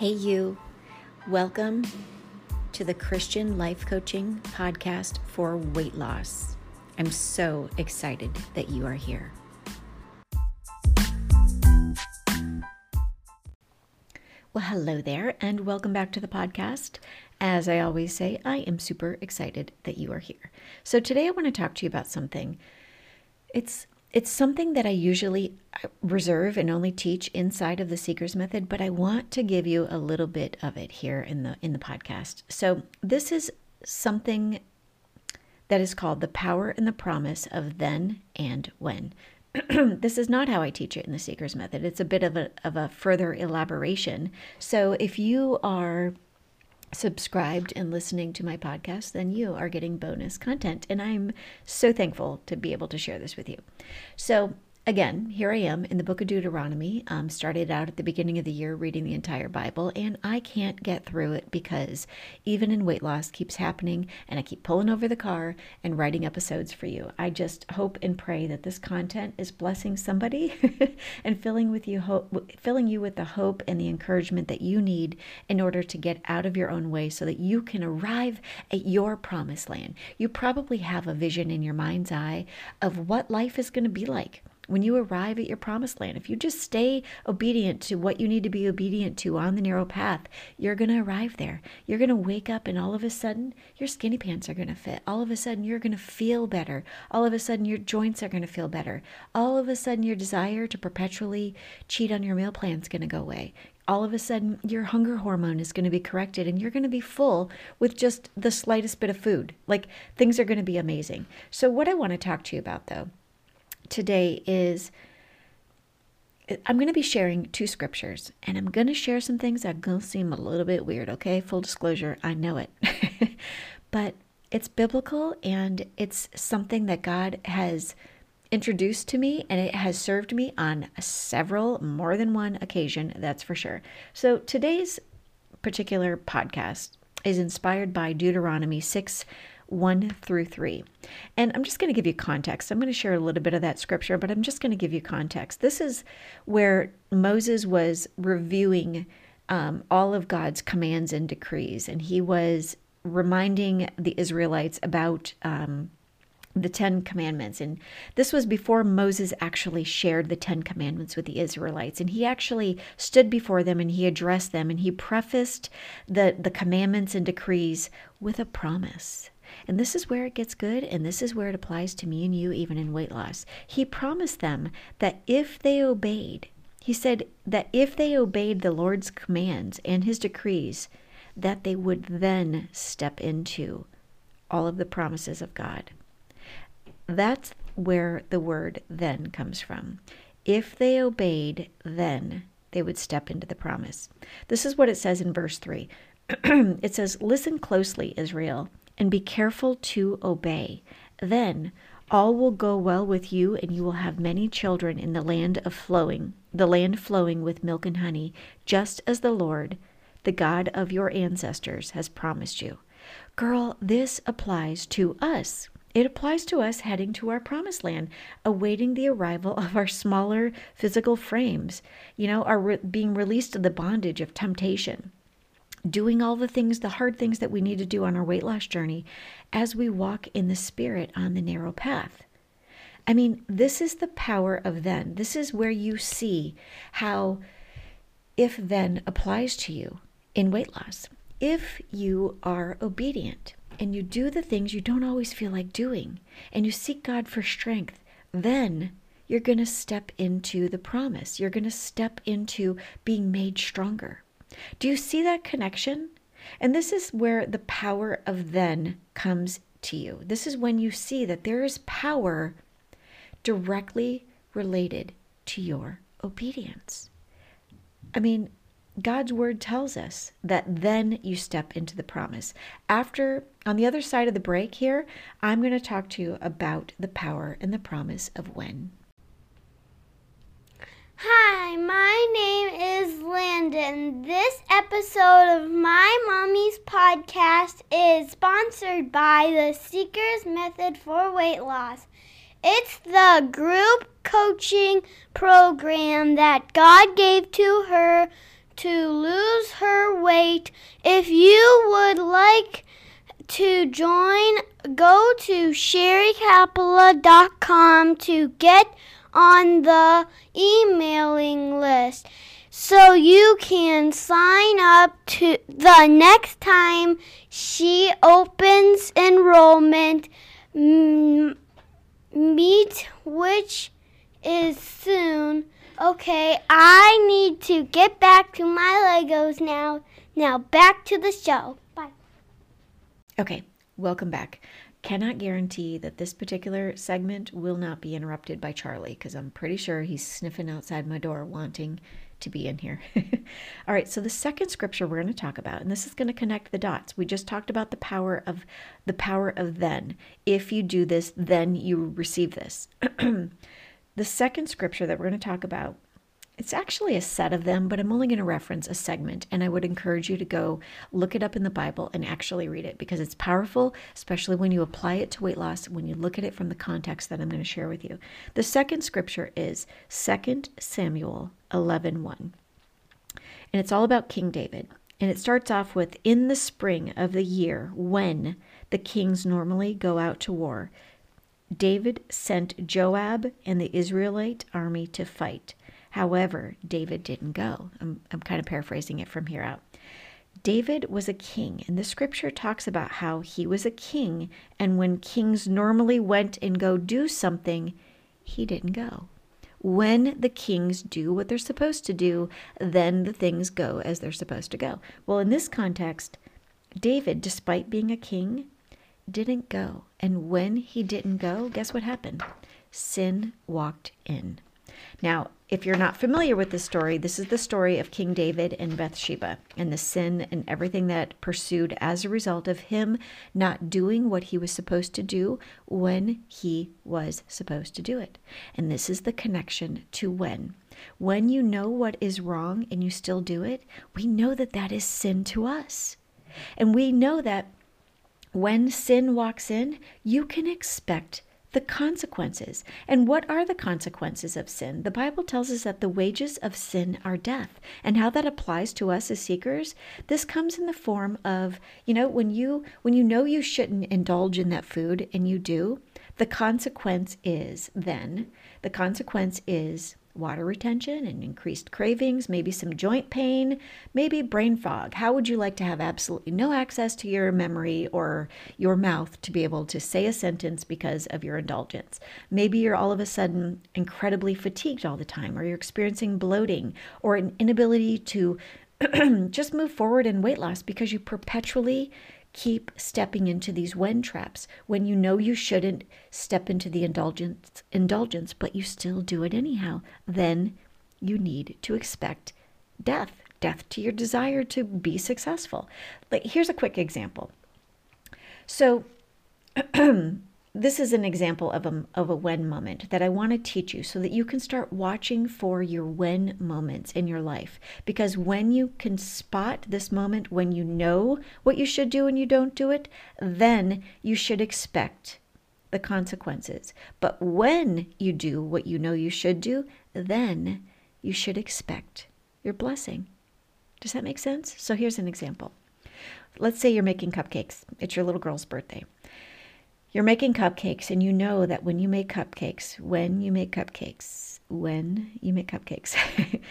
Hey, you. Welcome to the Christian Life Coaching Podcast for Weight Loss. I'm so excited that you are here. Well, hello there, and welcome back to the podcast. As I always say, I am super excited that you are here. So, today I want to talk to you about something. It's it's something that I usually uh, reserve and only teach inside of the seekers method, but I want to give you a little bit of it here in the in the podcast. So, this is something that is called the power and the promise of then and when. this is not how I teach it in the seekers method. It's a bit of a of a further elaboration. So, if you are subscribed and listening to my podcast, then you are getting bonus content. And I'm so thankful to be able to share this with you. So, again, here I am in the book of Deuteronomy. Um, started out at the beginning of the year reading the entire Bible, and I can't get through it because even in weight loss keeps happening, and I keep pulling over the car and writing episodes for you. I just hope and pray that this content is blessing somebody and filling with you hope, filling you with the hope and the encouragement that you need in order to get out of your own way, so that you can arrive at your promised land. You probably have a vision in your mind's eye of what life is going to be like when you arrive at your promised land. If you just stay obedient to what you need to be obedient to on the narrow path, you're going to arrive there. You're going to wake up, and all of a sudden, your skinny pants are going to fit. All of a sudden, you're going to feel better. All of a sudden, your joints are going to feel better. All of a sudden, your desire to perpetually cheat on your meal plan is going to go away all of a sudden your hunger hormone is going to be corrected and you're going to be full with just the slightest bit of food. Like things are going to be amazing. So, what I want to talk to you about though today is I'm going to be sharing two scriptures and I'm going to share some things that are going to seem a little bit weird, okay? Full disclosure, I know it. but it's biblical and it's something that God has introduced to me and it has served me on several, more than one occasion, that's for sure. So today's particular podcast is inspired by Deuteronomy 6 1 through 3. And I'm just going to give you context. I'm going to share a little bit of that scripture, but I'm just going to give you context. This is where Moses was reviewing um, all of God's commands and decrees, and he was reminding the Israelites about. Um, the Ten Commandments. And this was before Moses actually shared the Ten Commandments with the Israelites. And he actually stood before them and he addressed them and he prefaced the, the commandments and decrees with a promise. And this is where it gets good, and this is where it applies to me and you, even in weight loss. He promised them that if they obeyed, he said that if they obeyed the Lord's commands and his decrees, that they would then step into all of the promises of God. That's where the word then comes from. If they obeyed, then they would step into the promise. This is what it says in verse 3. it says, Listen closely, Israel and be careful to obey. Then all will go well with you, and you will have many children in the land of flowing, the land flowing with milk and honey, just as the Lord, the God of your ancestors, has promised you. Girl, this applies to us. It applies to us heading to our promised land, awaiting the arrival of our smaller physical frames, you know, are re- being released of the bondage of temptation doing all the things, the hard things that we need to do on our weight loss journey as we walk in the spirit on the narrow path. I mean, this is the power of then. This is where you see how if then applies to you in weight loss. If you are obedient and you do the things you don't always feel like doing and you seek God for strength, then you're going to step into the promise. You're going to step into being made stronger. Do you see that connection? And this is where the power of then comes to you. This is when you see that there is power directly related to your obedience. I mean, God's word tells us that then you step into the promise. After, on the other side of the break here, I'm going to talk to you about the power and the promise of when. Hi, my name is Landon. This episode of My Mommy's podcast is sponsored by the Seekers Method for Weight Loss. It's the group coaching program that God gave to her to lose her weight. If you would like to join, go to sherrycapella.com to get on the emailing list. So you can sign up to the next time she opens enrollment meet which is soon. Okay i need to get back to my legos now. Now back to the show. Bye. Okay, welcome back. Cannot guarantee that this particular segment will not be interrupted by Charlie because I'm pretty sure he's sniffing outside my door wanting to be in here. All right, so the second scripture we're going to talk about and this is going to connect the dots. We just talked about the power of the power of then. If you do this, then you receive this. the second scripture that we're going to talk about it's actually a set of them, but I'm only going to reference a segment, and I would encourage you to go look it up in the Bible and actually read it because it's powerful, especially when you apply it to weight loss, when you look at it from the context that I'm going to share with you. The second scripture is 2 Samuel 11 1. And it's all about King David. And it starts off with In the spring of the year, when the kings normally go out to war, David sent Joab and the Israelite army to fight. However, David didn't go. I'm, I'm kind of paraphrasing it from here out. David was a king, and the scripture talks about how he was a king, and when kings normally went and go do something, he didn't go. When the kings do what they're supposed to do, then the things go as they're supposed to go. Well, in this context, David, despite being a king, didn't go. And when he didn't go, guess what happened? Sin walked in. Now, if you're not familiar with this story, this is the story of King David and Bathsheba and the sin and everything that pursued as a result of him not doing what he was supposed to do when he was supposed to do it. And this is the connection to when. When you know what is wrong and you still do it, we know that that is sin to us. And we know that when sin walks in, you can expect the consequences. And what are the consequences of sin? The Bible tells us that the wages of sin are death. And how that applies to us as seekers, this comes in the form of, you know, when you when you know you shouldn't indulge in that food and you do, the consequence is then the consequence is water retention and increased cravings, maybe some joint pain, maybe brain fog. How would you like to have absolutely no access to your memory or your mouth to be able to say a sentence because of your indulgence? Maybe you're all of a sudden incredibly fatigued all the time, or you're experiencing bloating or an inability to just move forward in weight loss because you perpetually keep stepping into these when traps when you know you shouldn't step into the indulgence indulgence but you still do it anyhow then you need to expect death death to your desire to be successful. Like here's a quick example. So this is an example of a, of a when moment that I want to teach you so that you can start watching for your when moments in your life. Because when you can spot this moment, when you know what you should do and you don't do it, then you should expect the consequences. But when you do what you know you should do, then you should expect your blessing. Does that make sense? So here's an example. Let's say you're making cupcakes, it's your little girl's birthday you're making cupcakes and you know that when you make cupcakes, when you make cupcakes, when you make cupcakes,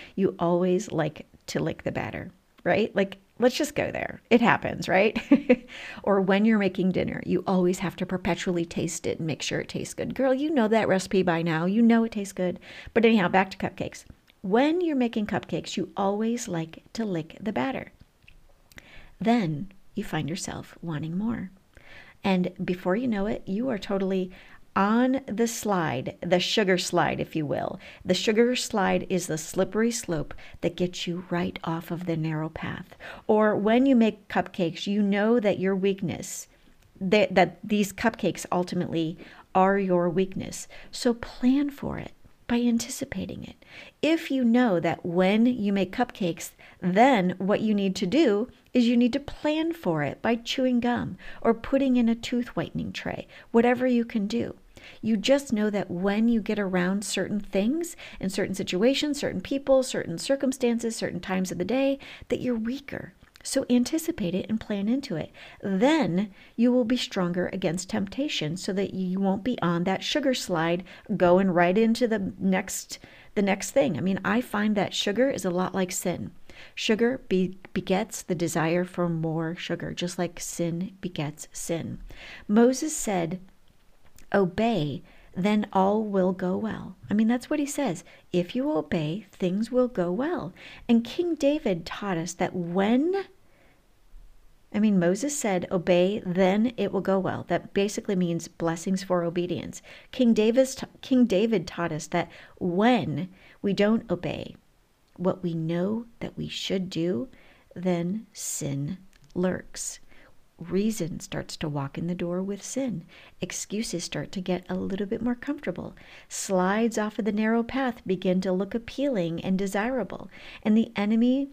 you always like to lick the batter, right? Like, let's just go there. It happens, right? or when you're making dinner, you always have to perpetually taste it and make sure it tastes good. Girl, you know that recipe by now. You know it tastes good. But anyhow, back to cupcakes. When you're making cupcakes, you always like to lick the batter. Then you find yourself wanting more. And before you know it, you are totally on the slide, the sugar slide, if you will. The sugar slide is the slippery slope that gets you right off of the narrow path. Or when you make cupcakes, you know that your weakness, that, that these cupcakes ultimately are your weakness. So plan for it by anticipating it. If you know that when you make cupcakes, then what you need to do is you need to plan for it by chewing gum or putting in a tooth whitening tray, whatever you can do. You just know that when you get around certain things in certain situations, certain people, certain circumstances, certain times of the day, that you're weaker. So anticipate it and plan into it. Then you will be stronger against temptation so that you won't be on that sugar slide going right into the next the next thing. I mean, I find that sugar is a lot like sin. Sugar be- begets the desire for more sugar, just like sin begets sin. Moses said, Obey, then all will go well. I mean, that's what he says. If you obey, things will go well. And King David taught us that when I mean, Moses said, Obey, then it will go well. That basically means blessings for obedience. King, David's, King David taught us that when we don't obey what we know that we should do, then sin lurks. Reason starts to walk in the door with sin. Excuses start to get a little bit more comfortable. Slides off of the narrow path begin to look appealing and desirable. And the enemy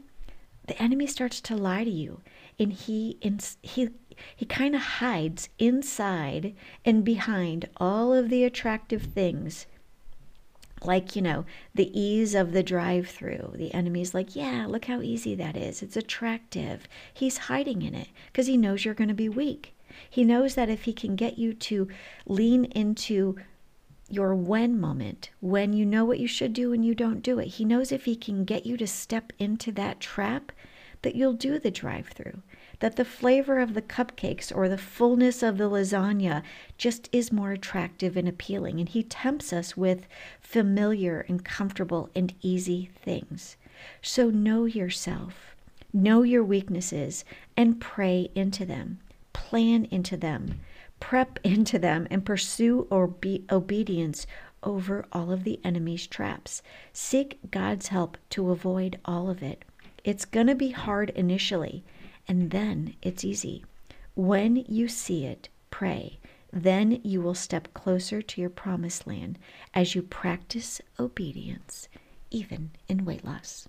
the enemy starts to lie to you and he he he kind of hides inside and behind all of the attractive things. Like you know the ease of the drive through the enemy's like yeah look how easy that is. It's attractive. He's hiding in it because he knows you're going to be weak. He knows that if he can get you to lean into your when moment, when you know what you should do and you don't do it. He knows if he can get you to step into that trap, that you'll do the drive through, that the flavor of the cupcakes or the fullness of the lasagna just is more attractive and appealing. And he tempts us with familiar and comfortable and easy things. So know yourself, know your weaknesses, and pray into them, plan into them prep into them and pursue obe- obedience over all of the enemy's traps. Seek God's help to avoid all of it. It's going to be hard initially, and then it's easy. When you see it, pray. Then you will step closer to your promised land as you practice obedience, even in weight loss.